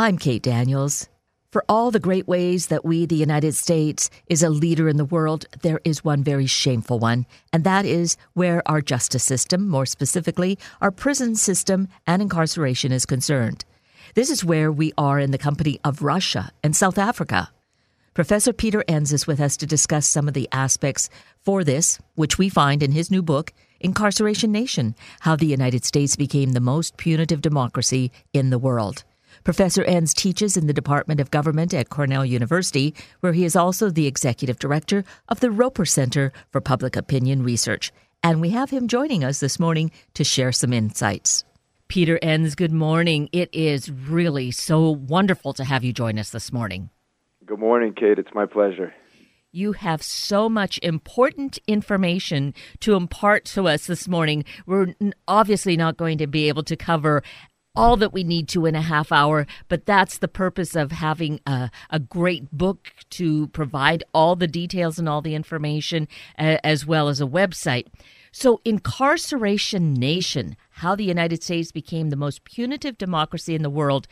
I'm Kate Daniels. For all the great ways that we, the United States, is a leader in the world, there is one very shameful one, and that is where our justice system, more specifically, our prison system and incarceration is concerned. This is where we are in the company of Russia and South Africa. Professor Peter Enns is with us to discuss some of the aspects for this, which we find in his new book, Incarceration Nation How the United States Became the Most Punitive Democracy in the World. Professor Enns teaches in the Department of Government at Cornell University, where he is also the executive director of the Roper Center for Public Opinion Research. And we have him joining us this morning to share some insights. Peter Enns, good morning. It is really so wonderful to have you join us this morning. Good morning, Kate. It's my pleasure. You have so much important information to impart to us this morning. We're obviously not going to be able to cover all that we need to in a half hour, but that's the purpose of having a, a great book to provide all the details and all the information, as well as a website. So, Incarceration Nation How the United States Became the Most Punitive Democracy in the World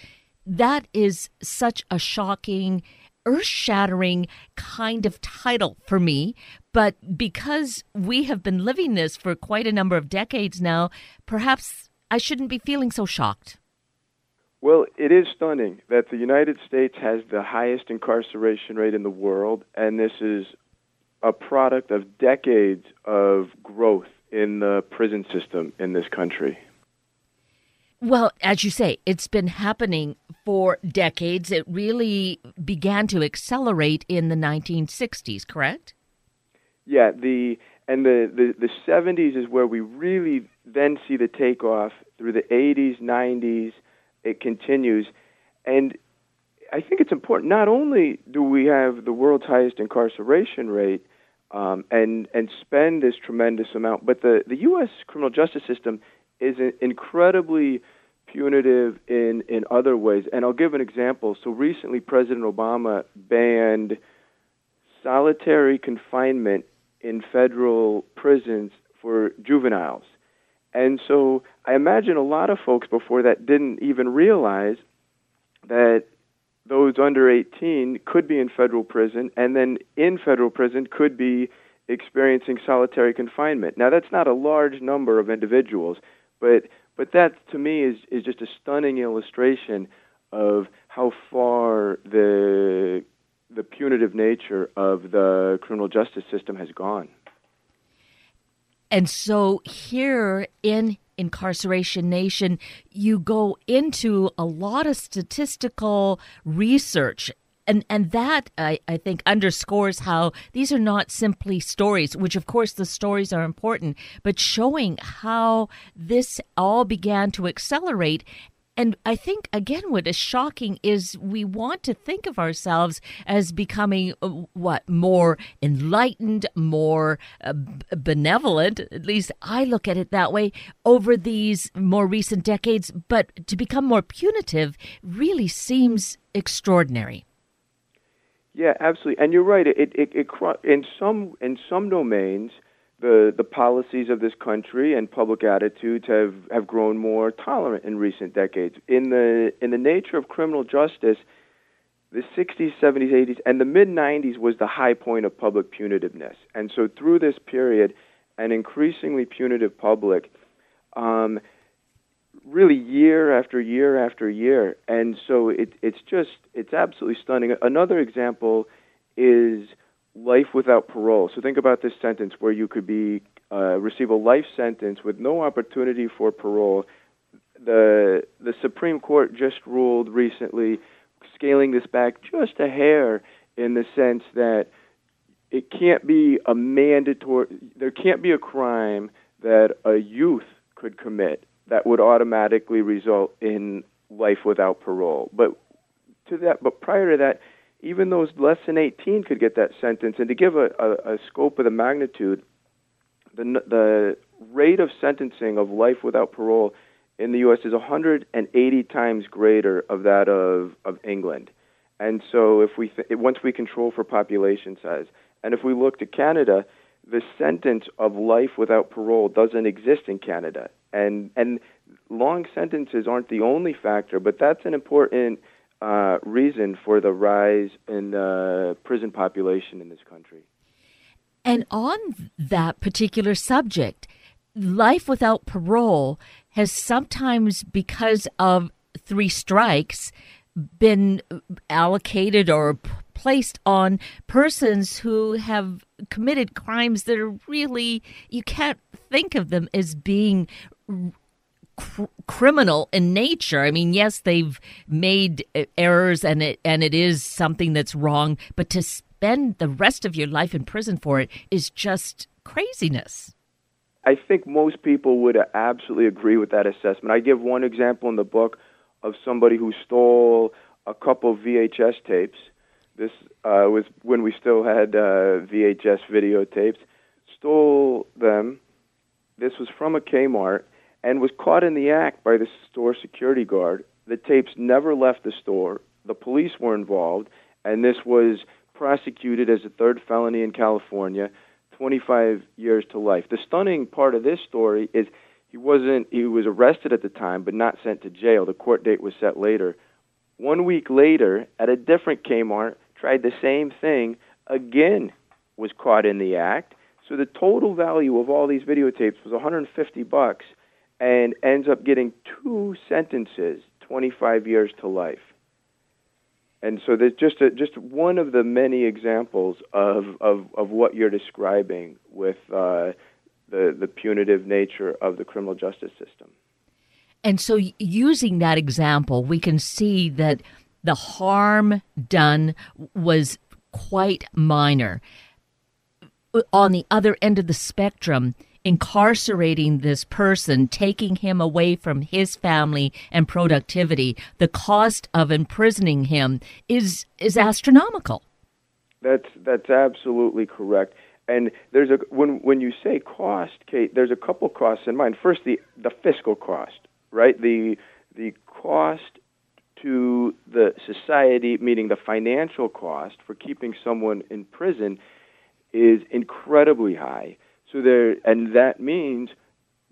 that is such a shocking, earth shattering kind of title for me. But because we have been living this for quite a number of decades now, perhaps I shouldn't be feeling so shocked. Well, it is stunning that the United States has the highest incarceration rate in the world, and this is a product of decades of growth in the prison system in this country. Well, as you say, it's been happening for decades. It really began to accelerate in the 1960s, correct? Yeah, the and the, the, the 70s is where we really then see the takeoff through the 80s, 90s. It continues. And I think it's important. Not only do we have the world's highest incarceration rate um, and, and spend this tremendous amount, but the, the U.S. criminal justice system is incredibly punitive in, in other ways. And I'll give an example. So recently, President Obama banned solitary confinement in federal prisons for juveniles. And so I imagine a lot of folks before that didn't even realize that those under 18 could be in federal prison and then in federal prison could be experiencing solitary confinement. Now that's not a large number of individuals, but but that to me is is just a stunning illustration of how far the the punitive nature of the criminal justice system has gone. And so here in Incarceration Nation, you go into a lot of statistical research. And, and that, I, I think, underscores how these are not simply stories, which, of course, the stories are important, but showing how this all began to accelerate and I think, again, what is shocking is we want to think of ourselves as becoming uh, what? More enlightened, more uh, benevolent. At least I look at it that way over these more recent decades. But to become more punitive really seems extraordinary. Yeah, absolutely. And you're right. It, it, it, in some in some domains, the the policies of this country and public attitudes have have grown more tolerant in recent decades. In the in the nature of criminal justice, the 60s, 70s, 80s, and the mid 90s was the high point of public punitiveness. And so through this period, an increasingly punitive public, um, really year after year after year. And so it, it's just it's absolutely stunning. Another example is life without parole. So think about this sentence where you could be uh, receive a life sentence with no opportunity for parole. The the Supreme Court just ruled recently, scaling this back just a hair in the sense that it can't be a mandatory. There can't be a crime that a youth could commit that would automatically result in life without parole. But to that, but prior to that, even those less than 18 could get that sentence. And to give a, a, a scope of the magnitude, the, the rate of sentencing of life without parole in the U.S. is 180 times greater of that of, of England. And so, if we th- once we control for population size, and if we look to Canada, the sentence of life without parole doesn't exist in Canada. And and long sentences aren't the only factor, but that's an important uh, reason for the rise in the prison population in this country. And on that particular subject, life without parole has sometimes, because of three strikes, been allocated or placed on persons who have committed crimes that are really, you can't think of them as being cr- criminal in nature. I mean, yes, they've made errors and it and it is something that's wrong, but to spend the rest of your life in prison for it is just craziness. I think most people would absolutely agree with that assessment. I give one example in the book of somebody who stole a couple VHS tapes. This uh, was when we still had uh, VHS videotapes. Stole them. This was from a Kmart and was caught in the act by the store security guard. The tapes never left the store. The police were involved, and this was prosecuted as a third felony in California, 25 years to life. The stunning part of this story is he wasn't he was arrested at the time but not sent to jail. The court date was set later. One week later, at a different Kmart, tried the same thing again, was caught in the act. So the total value of all these videotapes was 150 bucks and ends up getting two sentences, 25 years to life. And so there's just a, just one of the many examples of, of, of what you're describing with uh, the, the punitive nature of the criminal justice system. And so, using that example, we can see that the harm done was quite minor. On the other end of the spectrum, incarcerating this person, taking him away from his family and productivity, the cost of imprisoning him is is astronomical. That's that's absolutely correct. And there's a when when you say cost, Kate, there's a couple costs in mind. First, the the fiscal cost, right? The the cost to the society, meaning the financial cost for keeping someone in prison, is incredibly high. So there, and that means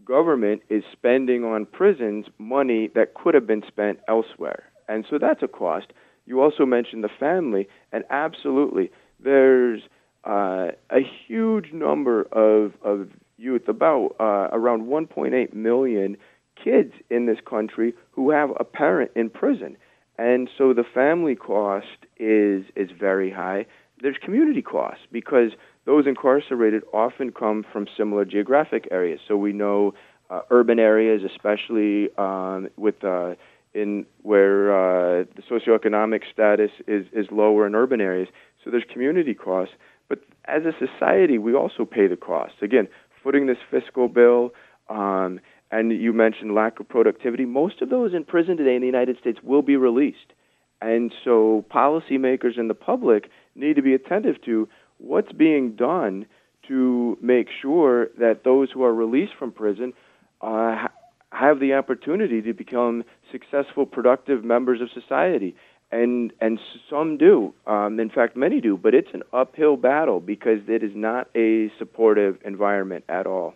government is spending on prisons money that could have been spent elsewhere. And so that's a cost. You also mentioned the family, and absolutely, there's uh, a huge number of, of youth, about uh, around 1.8 million kids in this country who have a parent in prison. And so the family cost is is very high. There's community costs because those incarcerated often come from similar geographic areas. So we know uh, urban areas, especially um, with uh, in where uh, the socioeconomic status is is lower in urban areas. So there's community costs. But as a society, we also pay the costs. Again, footing this fiscal bill. Um, and you mentioned lack of productivity. Most of those in prison today in the United States will be released. And so policymakers and the public need to be attentive to what's being done to make sure that those who are released from prison uh, have the opportunity to become successful, productive members of society. And and some do. Um, in fact, many do. But it's an uphill battle because it is not a supportive environment at all.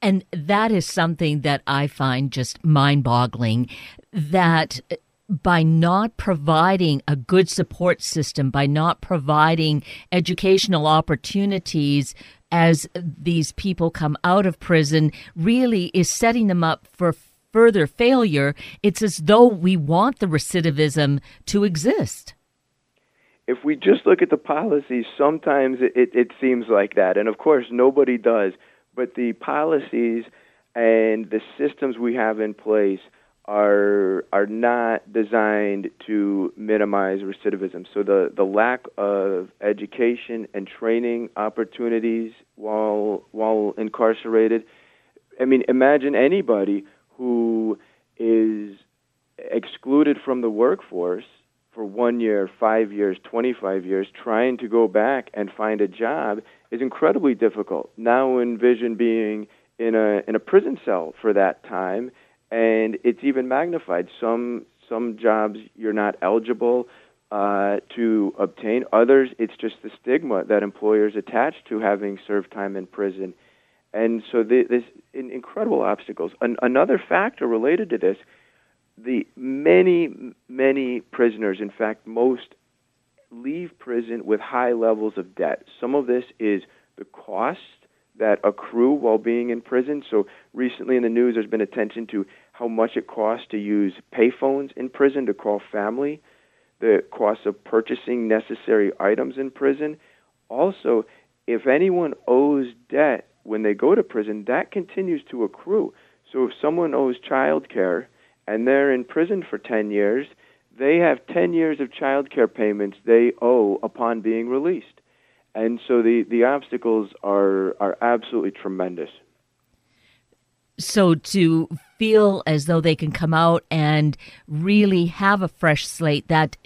And that is something that I find just mind boggling that by not providing a good support system, by not providing educational opportunities as these people come out of prison, really is setting them up for further failure. It's as though we want the recidivism to exist. If we just look at the policies, sometimes it, it, seems like that. And of course, nobody does. But the policies and the systems we have in place are are not designed to minimize recidivism. So the, the lack of education and training opportunities while while incarcerated. I mean, imagine anybody who is excluded from the workforce for one year, five years, 25 years, trying to go back and find a job is incredibly difficult. Now envision being in a in a prison cell for that time and it's even magnified. Some some jobs you're not eligible uh, to obtain. Others, it's just the stigma that employers attach to having served time in prison. And so the, this incredible obstacles. An, another factor related to this, the many many prisoners, in fact, most, leave prison with high levels of debt. Some of this is the costs that accrue while being in prison. So recently in the news, there's been attention to how much it costs to use payphones in prison to call family, the cost of purchasing necessary items in prison. Also, if anyone owes debt when they go to prison, that continues to accrue. So if someone owes child care and they're in prison for 10 years, they have 10 years of child care payments they owe upon being released. And so the, the obstacles are, are absolutely tremendous. So to feel as though they can come out and really have a fresh slate, that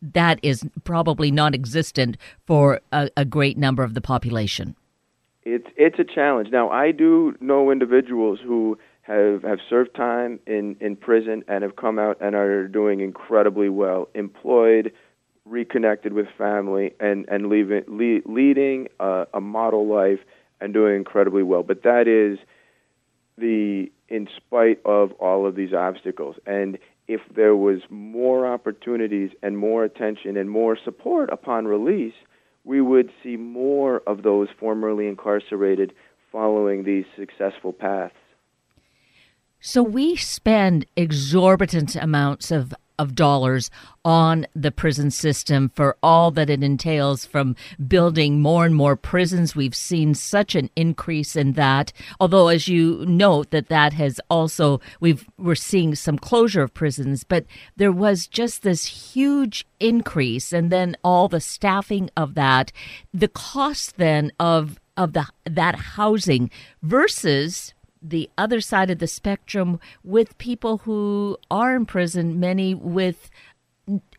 that is probably non-existent for a, a great number of the population. It's it's a challenge. Now I do know individuals who have have served time in in prison and have come out and are doing incredibly well, employed, reconnected with family, and and leaving, le- leading a, a model life and doing incredibly well. But that is the in spite of all of these obstacles. And if there was more opportunities and more attention and more support upon release, we would see more of those formerly incarcerated following these successful paths. So we spend exorbitant amounts of of dollars on the prison system for all that it entails from building more and more prisons. We've seen such an increase in that. Although, as you note, that that has also, we've, we're seeing some closure of prisons, but there was just this huge increase and then all the staffing of that, the cost then of, of the, that housing versus the other side of the spectrum with people who are in prison, many with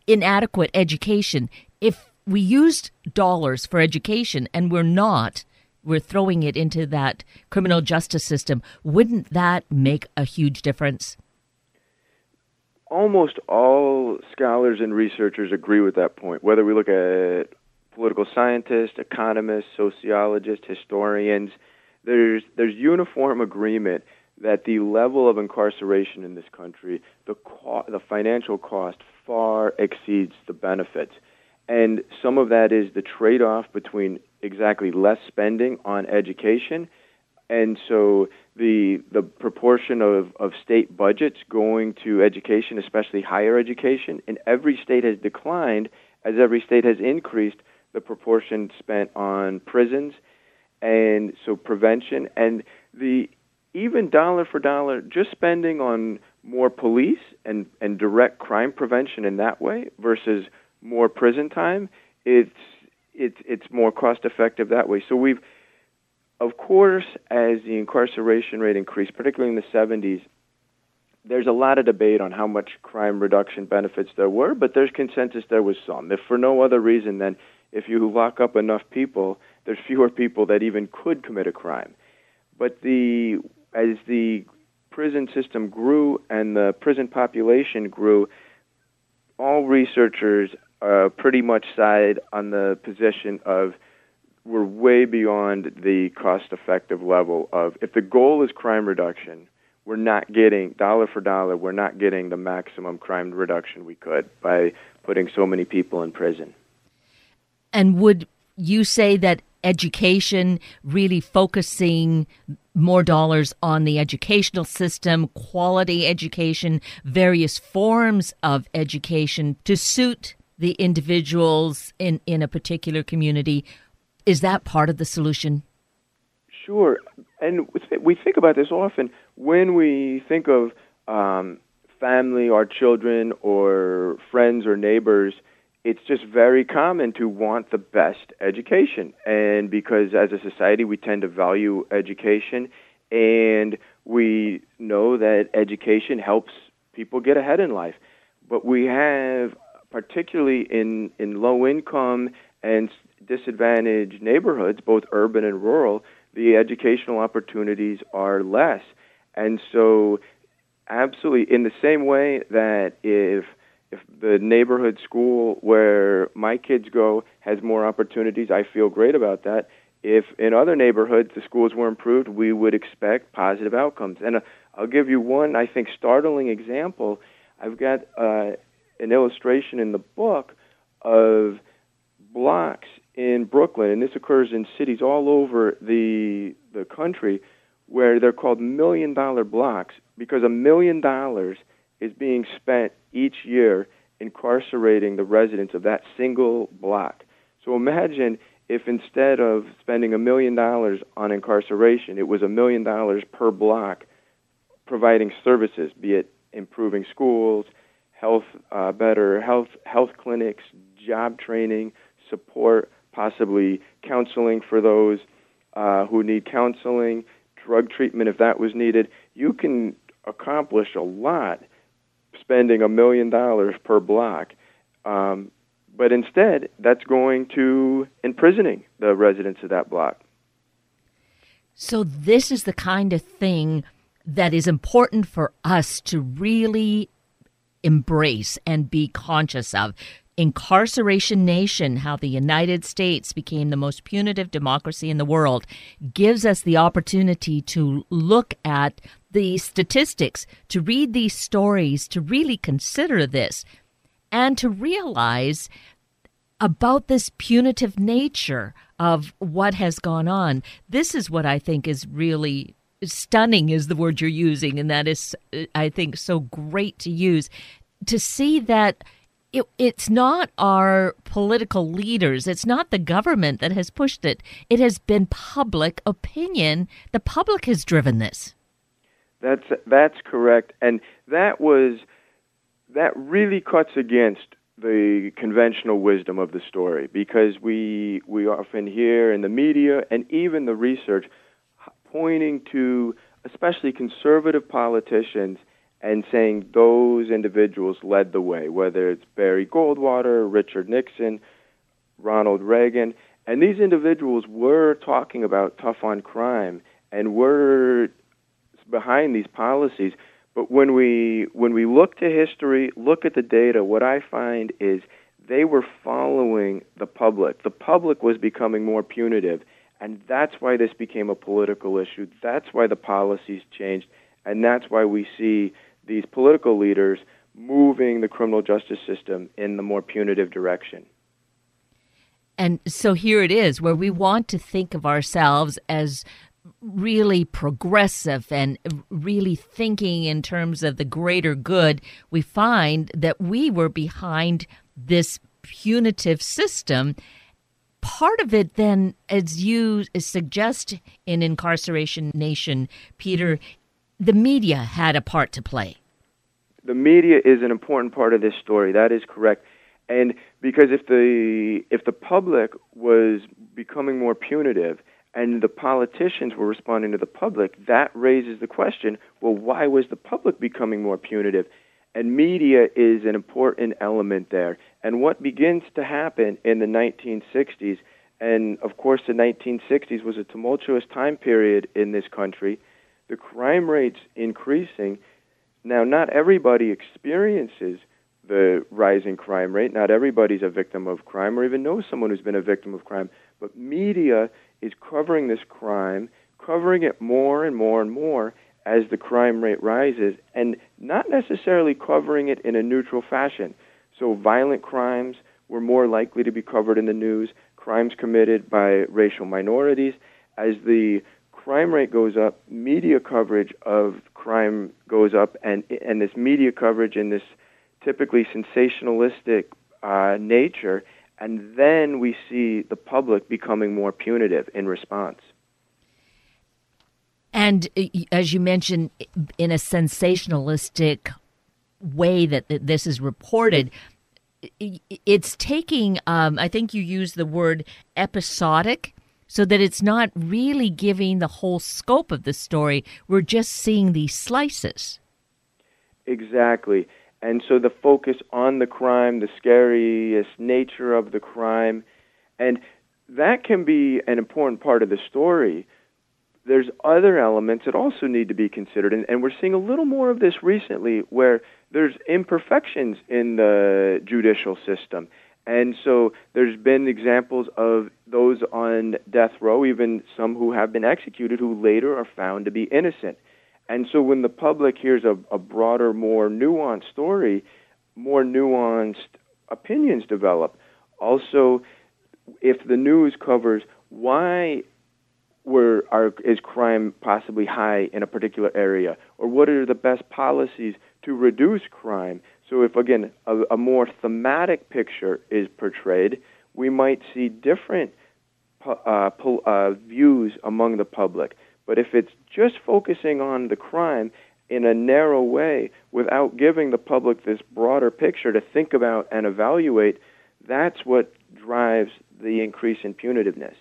inadequate education. If we used dollars for education and we're not, we're throwing it into that criminal justice system, wouldn't that make a huge difference? Almost all scholars and researchers agree with that point, whether we look at political scientists, economists, sociologists, historians there's there's uniform agreement that the level of incarceration in this country, the co- the financial cost far exceeds the benefits. And some of that is the trade-off between exactly less spending on education and so the the proportion of, of state budgets going to education, especially higher education, in every state has declined as every state has increased the proportion spent on prisons and so prevention and the even dollar for dollar just spending on more police and and direct crime prevention in that way versus more prison time it's it's it's more cost effective that way. So we've of course as the incarceration rate increased particularly in the 70s there's a lot of debate on how much crime reduction benefits there were but there's consensus there was some. If for no other reason than if you lock up enough people there's fewer people that even could commit a crime. But the as the prison system grew and the prison population grew, all researchers uh, pretty much side on the position of we're way beyond the cost effective level of if the goal is crime reduction, we're not getting dollar for dollar, we're not getting the maximum crime reduction we could by putting so many people in prison. And would you say that education, really focusing more dollars on the educational system, quality education, various forms of education to suit the individuals in, in a particular community. Is that part of the solution? Sure. And we think about this often when we think of um, family, our children, or friends or neighbors it's just very common to want the best education. And because as a society we tend to value education and we know that education helps people get ahead in life. But we have, particularly in, in low income and disadvantaged neighborhoods, both urban and rural, the educational opportunities are less. And so, absolutely, in the same way that if if the neighborhood school where my kids go has more opportunities, I feel great about that. If in other neighborhoods the schools were improved, we would expect positive outcomes. And uh, I'll give you one, I think, startling example. I've got uh, an illustration in the book of blocks in Brooklyn, and this occurs in cities all over the the country, where they're called million dollar blocks because a million dollars is being spent each year incarcerating the residents of that single block. So imagine if instead of spending a million dollars on incarceration, it was a million dollars per block providing services, be it improving schools, health, uh, better health health clinics, job training, support, possibly counseling for those uh, who need counseling, drug treatment if that was needed. You can accomplish a lot spending a million dollars per block. Um, but instead, that's going to imprisoning the residents of that block. So, this is the kind of thing that is important for us to really embrace and be conscious of. Incarceration Nation, how the United States became the most punitive democracy in the world, gives us the opportunity to look at the statistics, to read these stories, to really consider this, and to realize about this punitive nature of what has gone on. This is what I think is really stunning is the word you're using and that is uh, i think so great to use to see that it, it's not our political leaders, it's not the government that has pushed it. It has been public opinion. The public has driven this. That's that's correct, and that was that really cuts against the conventional wisdom of the story because we we often hear in the media and even the research pointing to especially conservative politicians and saying those individuals led the way, whether it's Barry Goldwater, Richard Nixon, Ronald Reagan. And these individuals were talking about tough on crime and were behind these policies. But when we when we look to history, look at the data, what I find is they were following the public. The public was becoming more punitive, and that's why this became a political issue. That's why the policies changed, and that's why we see these political leaders moving the criminal justice system in the more punitive direction. And so here it is, where we want to think of ourselves as really progressive and really thinking in terms of the greater good, we find that we were behind this punitive system. Part of it, then, as you suggest in Incarceration Nation, Peter, the media had a part to play. The media is an important part of this story. That is correct. And because if the if the public was becoming more punitive and the politicians were responding to the public, that raises the question, well, why was the public becoming more punitive? And media is an important element there. And what begins to happen in the 1960s, and of course the 1960s was a tumultuous time period in this country, the crime rates increasing. Now, not everybody experiences the rising crime rate. Not everybody's a victim of crime or even knows someone who's been a victim of crime. But media is covering this crime, covering it more and more and more as the crime rate rises, and not necessarily covering it in a neutral fashion. So, violent crimes were more likely to be covered in the news, crimes committed by racial minorities. As the crime rate goes up, media coverage of crime goes up, and and this media coverage in this typically sensationalistic uh, nature, and then we see the public becoming more punitive in response. And uh, as you mentioned, in a sensationalistic way that this is reported, it's taking, um, I think you use the word episodic so that it's not really giving the whole scope of the story. We're just seeing these slices. Exactly. And so the focus on the crime, the scariest nature of the crime, and that can be an important part of the story. There's other elements that also need to be considered, and, and we're seeing a little more of this recently where there's imperfections in the judicial system. And so there's been examples of those on death row, even some who have been executed, who later are found to be innocent. And so when the public hears a, a broader, more nuanced story, more nuanced opinions develop. Also, if the news covers why were is crime possibly high in a particular area, or what are the best policies to reduce crime? So, if again a, a more thematic picture is portrayed, we might see different uh, uh, views among the public. But if it's just focusing on the crime in a narrow way without giving the public this broader picture to think about and evaluate, that's what drives the increase in punitiveness.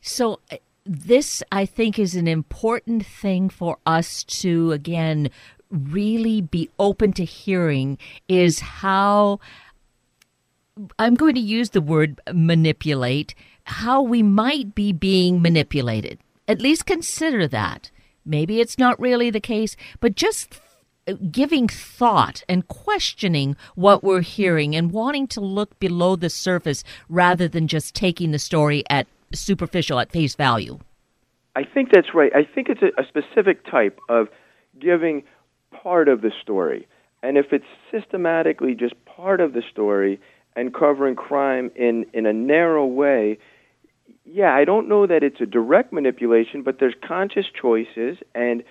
So, uh, this, I think, is an important thing for us to, again, really be open to hearing is how I'm going to use the word manipulate, how we might be being manipulated. At least consider that. Maybe it's not really the case, but just giving thought and questioning what we're hearing and wanting to look below the surface rather than just taking the story at superficial at face value. I think that's right. I think it's a, a specific type of giving part of the story. And if it's systematically just part of the story and covering crime in, in a narrow way, yeah, I don't know that it's a direct manipulation, but there's conscious choices. And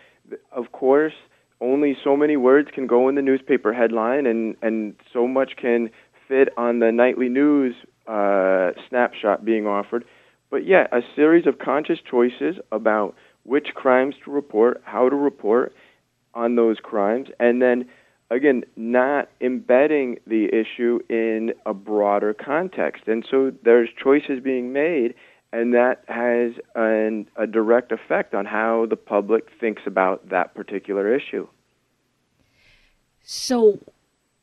of course, only so many words can go in the newspaper headline, and, and so much can fit on the nightly news uh, snapshot being offered. But yeah, a series of conscious choices about which crimes to report, how to report on those crimes, and then again, not embedding the issue in a broader context. And so there's choices being made, and that has an, a direct effect on how the public thinks about that particular issue. So,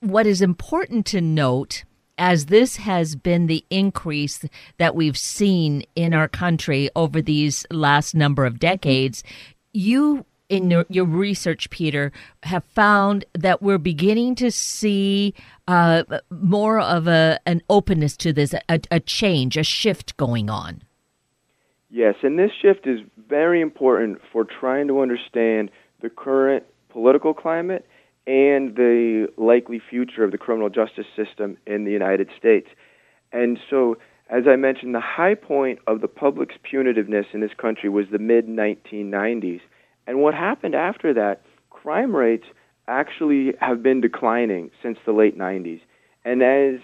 what is important to note as this has been the increase that we've seen in our country over these last number of decades, you in your, research, Peter, have found that we're beginning to see uh, more of a an openness to this, a, a, change, a shift going on. Yes, and this shift is very important for trying to understand the current political climate and the likely future of the criminal justice system in the United States. And so, as I mentioned, the high point of the public's punitiveness in this country was the mid 1990s. And what happened after that, crime rates actually have been declining since the late 90s. And as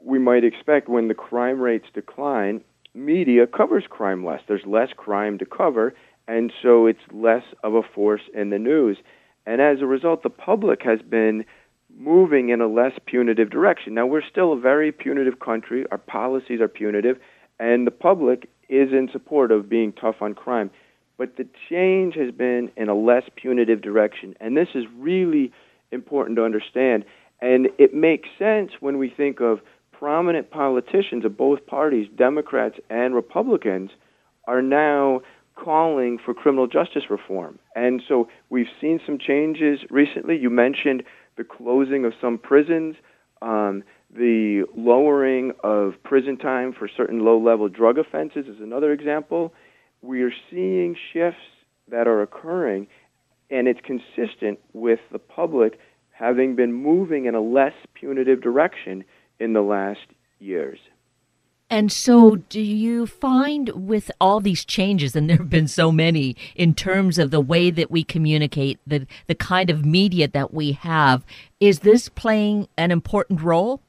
we might expect, when the crime rates decline, media covers crime less. There's less crime to cover, and so it's less of a force in the news. And as a result, the public has been moving in a less punitive direction. Now, we're still a very punitive country, our policies are punitive, and the public is in support of being tough on crime. But the change has been in a less punitive direction. And this is really important to understand. And it makes sense when we think of prominent politicians of both parties, Democrats and Republicans, are now calling for criminal justice reform. And so we've seen some changes recently. You mentioned the closing of some prisons, um, the lowering of prison time for certain low level drug offenses is another example. We are seeing shifts that are occurring, and it's consistent with the public having been moving in a less punitive direction in the last years. And so, do you find with all these changes, and there have been so many in terms of the way that we communicate, the, the kind of media that we have, is this playing an important role?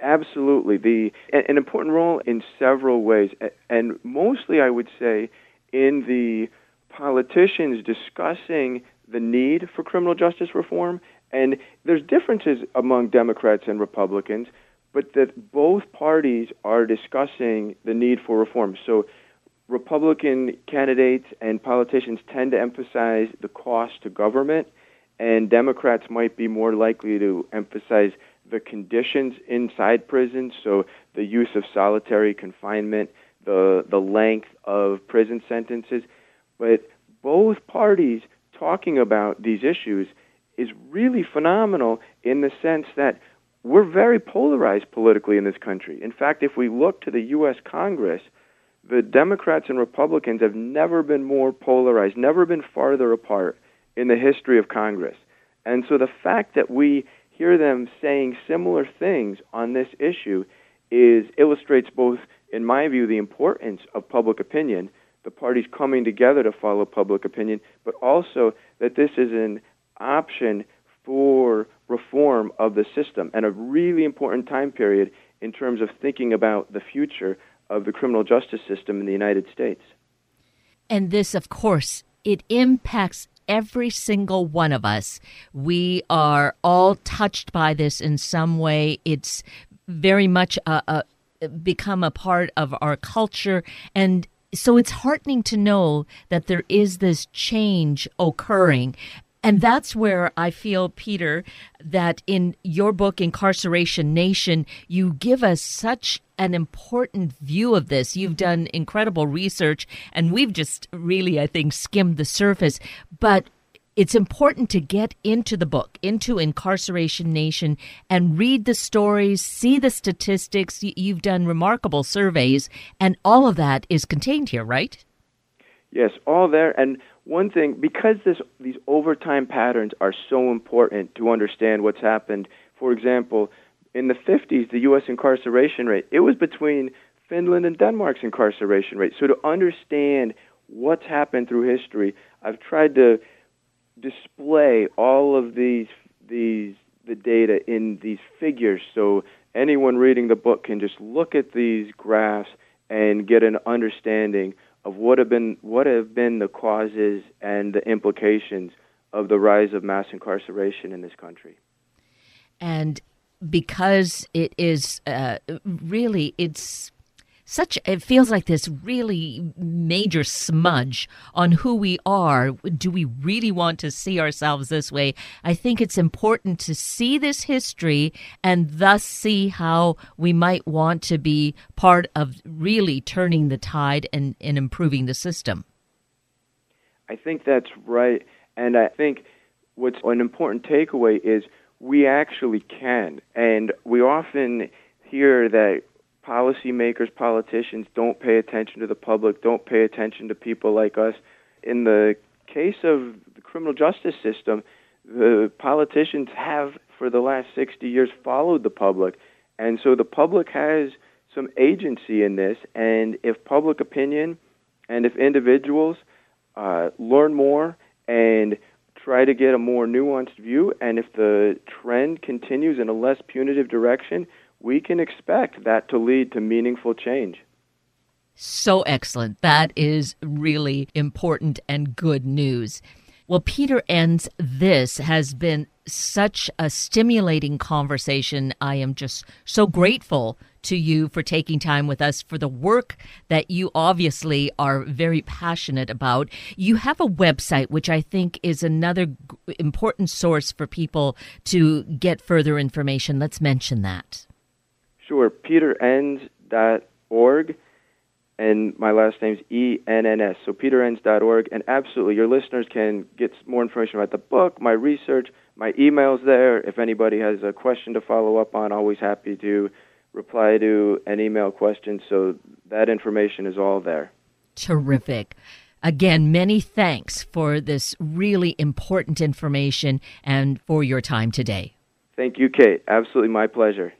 Absolutely. The, an important role in several ways. And mostly, I would say, in the politicians discussing the need for criminal justice reform. And there's differences among Democrats and Republicans but that both parties are discussing the need for reform. So, Republican candidates and politicians tend to emphasize the cost to government, and Democrats might be more likely to emphasize the conditions inside prisons, so the use of solitary confinement, the the length of prison sentences. But both parties talking about these issues is really phenomenal in the sense that we're very polarized politically in this country. In fact, if we look to the U.S. Congress, the Democrats and Republicans have never been more polarized, never been farther apart in the history of Congress. And so the fact that we hear them saying similar things on this issue is illustrates both, in my view, the importance of public opinion, the parties coming together to follow public opinion, but also that this is an option for reform of the system and a really important time period in terms of thinking about the future of the criminal justice system in the United States. And this, of course, it impacts every single one of us. We are all touched by this in some way. It's very much a, a, become a part of our culture. And so it's heartening to know that there is this change occurring. And that's where I feel, Peter, that in your book, Incarceration Nation, you give us such an important view of this. You've mm-hmm. done incredible research, and we've just really, I think, skimmed the surface. But it's important to get into the book, into Incarceration Nation, and read the stories, see the statistics. You've done remarkable surveys, and all of that is contained here, right? Yes, all there. And one thing, because this, these overtime patterns are so important to understand what's happened, for example, in the 50s, the U.S. incarceration rate, it was between Finland and Denmark's incarceration rate. So to understand what's happened through history, I've tried to display all of these these the data in these figures so anyone reading the book can just look at these graphs and get an understanding of what have been what have been the causes and the implications of the rise of mass incarceration in this country. And because it is uh, really it's such it feels like this really major smudge on who we are. Do we really want to see ourselves this way? I think it's important to see this history and thus see how we might want to be part of really turning the tide and, and improving the system. I think that's right. And i think what's an important takeaway is we actually can. And we often hear that policymakers, politicians don't pay attention to the public, don't pay attention to people like us. In the case of the criminal justice system, the politicians have, for the last 60 years, followed the public. And so the public has some agency in this. And if public opinion and if individuals uh, learn more and try to get a more nuanced view, and if the trend continues in a less punitive direction, we can expect that to lead to meaningful change. So excellent. That is really important and good news. Well, Peter Enns this has been such a stimulating conversation. I am just so grateful to you for taking time with us for the work that you obviously are very passionate about. You have a website, which I think is another important source for people to get further information. Let's mention that. Sure, peterenns.org, and my last name's E N N S. So peterenns.org, and absolutely, your listeners can get more information about the book, my research, my emails there. If anybody has a question to follow up on, always happy to reply to an email question. So that information is all there. Terrific. Again, many thanks for this really important information and for your time today. Thank you, Kate. Absolutely my pleasure.